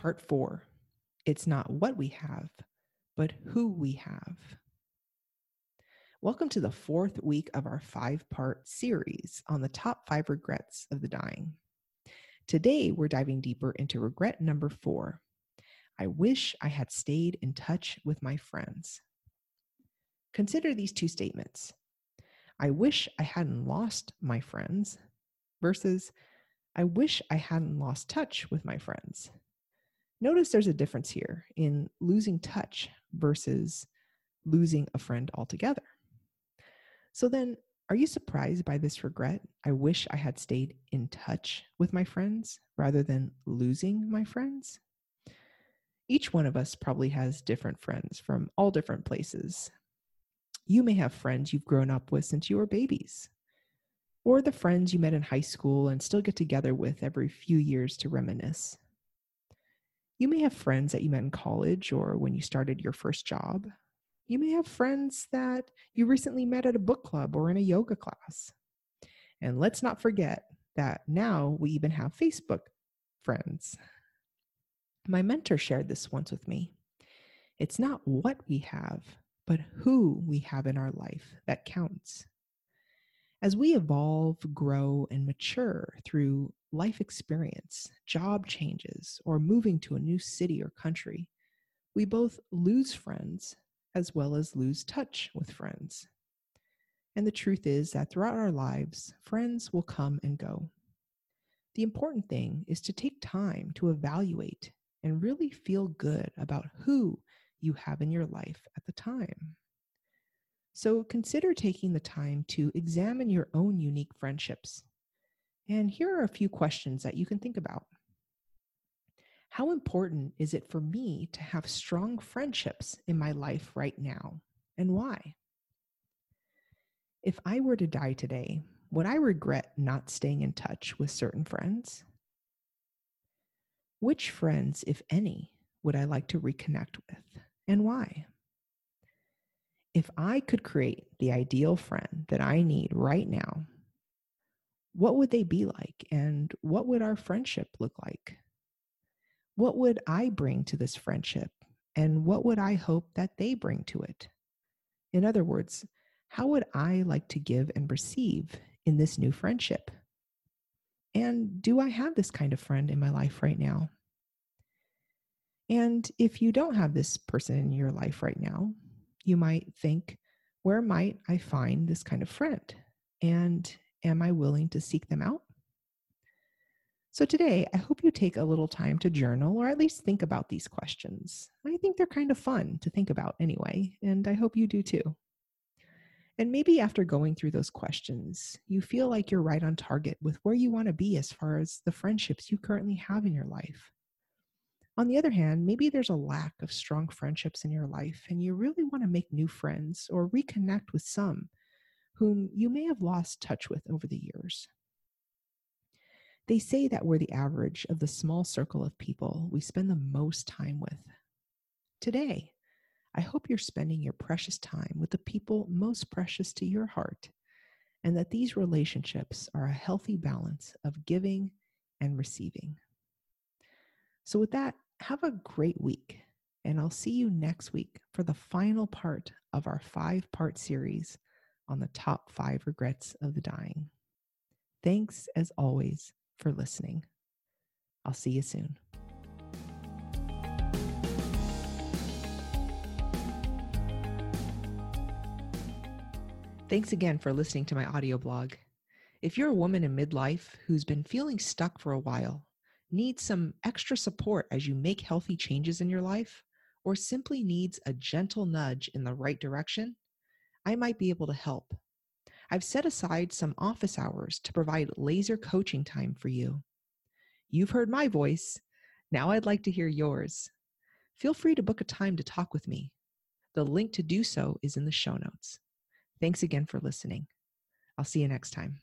Part four It's not what we have, but who we have. Welcome to the fourth week of our five part series on the top five regrets of the dying. Today, we're diving deeper into regret number four I wish I had stayed in touch with my friends. Consider these two statements I wish I hadn't lost my friends versus I wish I hadn't lost touch with my friends. Notice there's a difference here in losing touch versus losing a friend altogether. So then, are you surprised by this regret? I wish I had stayed in touch with my friends rather than losing my friends. Each one of us probably has different friends from all different places. You may have friends you've grown up with since you were babies, or the friends you met in high school and still get together with every few years to reminisce. You may have friends that you met in college or when you started your first job. You may have friends that you recently met at a book club or in a yoga class. And let's not forget that now we even have Facebook friends. My mentor shared this once with me. It's not what we have, but who we have in our life that counts. As we evolve, grow, and mature through life experience, job changes, or moving to a new city or country, we both lose friends as well as lose touch with friends. And the truth is that throughout our lives, friends will come and go. The important thing is to take time to evaluate and really feel good about who you have in your life at the time. So consider taking the time to examine your own unique friendships. And here are a few questions that you can think about. How important is it for me to have strong friendships in my life right now, and why? If I were to die today, would I regret not staying in touch with certain friends? Which friends, if any, would I like to reconnect with, and why? If I could create the ideal friend that I need right now, what would they be like, and what would our friendship look like? What would I bring to this friendship? And what would I hope that they bring to it? In other words, how would I like to give and receive in this new friendship? And do I have this kind of friend in my life right now? And if you don't have this person in your life right now, you might think, where might I find this kind of friend? And am I willing to seek them out? So today, I hope you take a little time to journal or at least think about these questions. I think they're kind of fun to think about anyway, and I hope you do too. And maybe after going through those questions, you feel like you're right on target with where you want to be as far as the friendships you currently have in your life. On the other hand, maybe there's a lack of strong friendships in your life, and you really want to make new friends or reconnect with some whom you may have lost touch with over the years. They say that we're the average of the small circle of people we spend the most time with. Today, I hope you're spending your precious time with the people most precious to your heart, and that these relationships are a healthy balance of giving and receiving. So, with that, have a great week, and I'll see you next week for the final part of our five part series on the top five regrets of the dying. Thanks, as always, for listening. I'll see you soon. Thanks again for listening to my audio blog. If you're a woman in midlife who's been feeling stuck for a while, needs some extra support as you make healthy changes in your life, or simply needs a gentle nudge in the right direction, I might be able to help. I've set aside some office hours to provide laser coaching time for you. You've heard my voice. Now I'd like to hear yours. Feel free to book a time to talk with me. The link to do so is in the show notes. Thanks again for listening. I'll see you next time.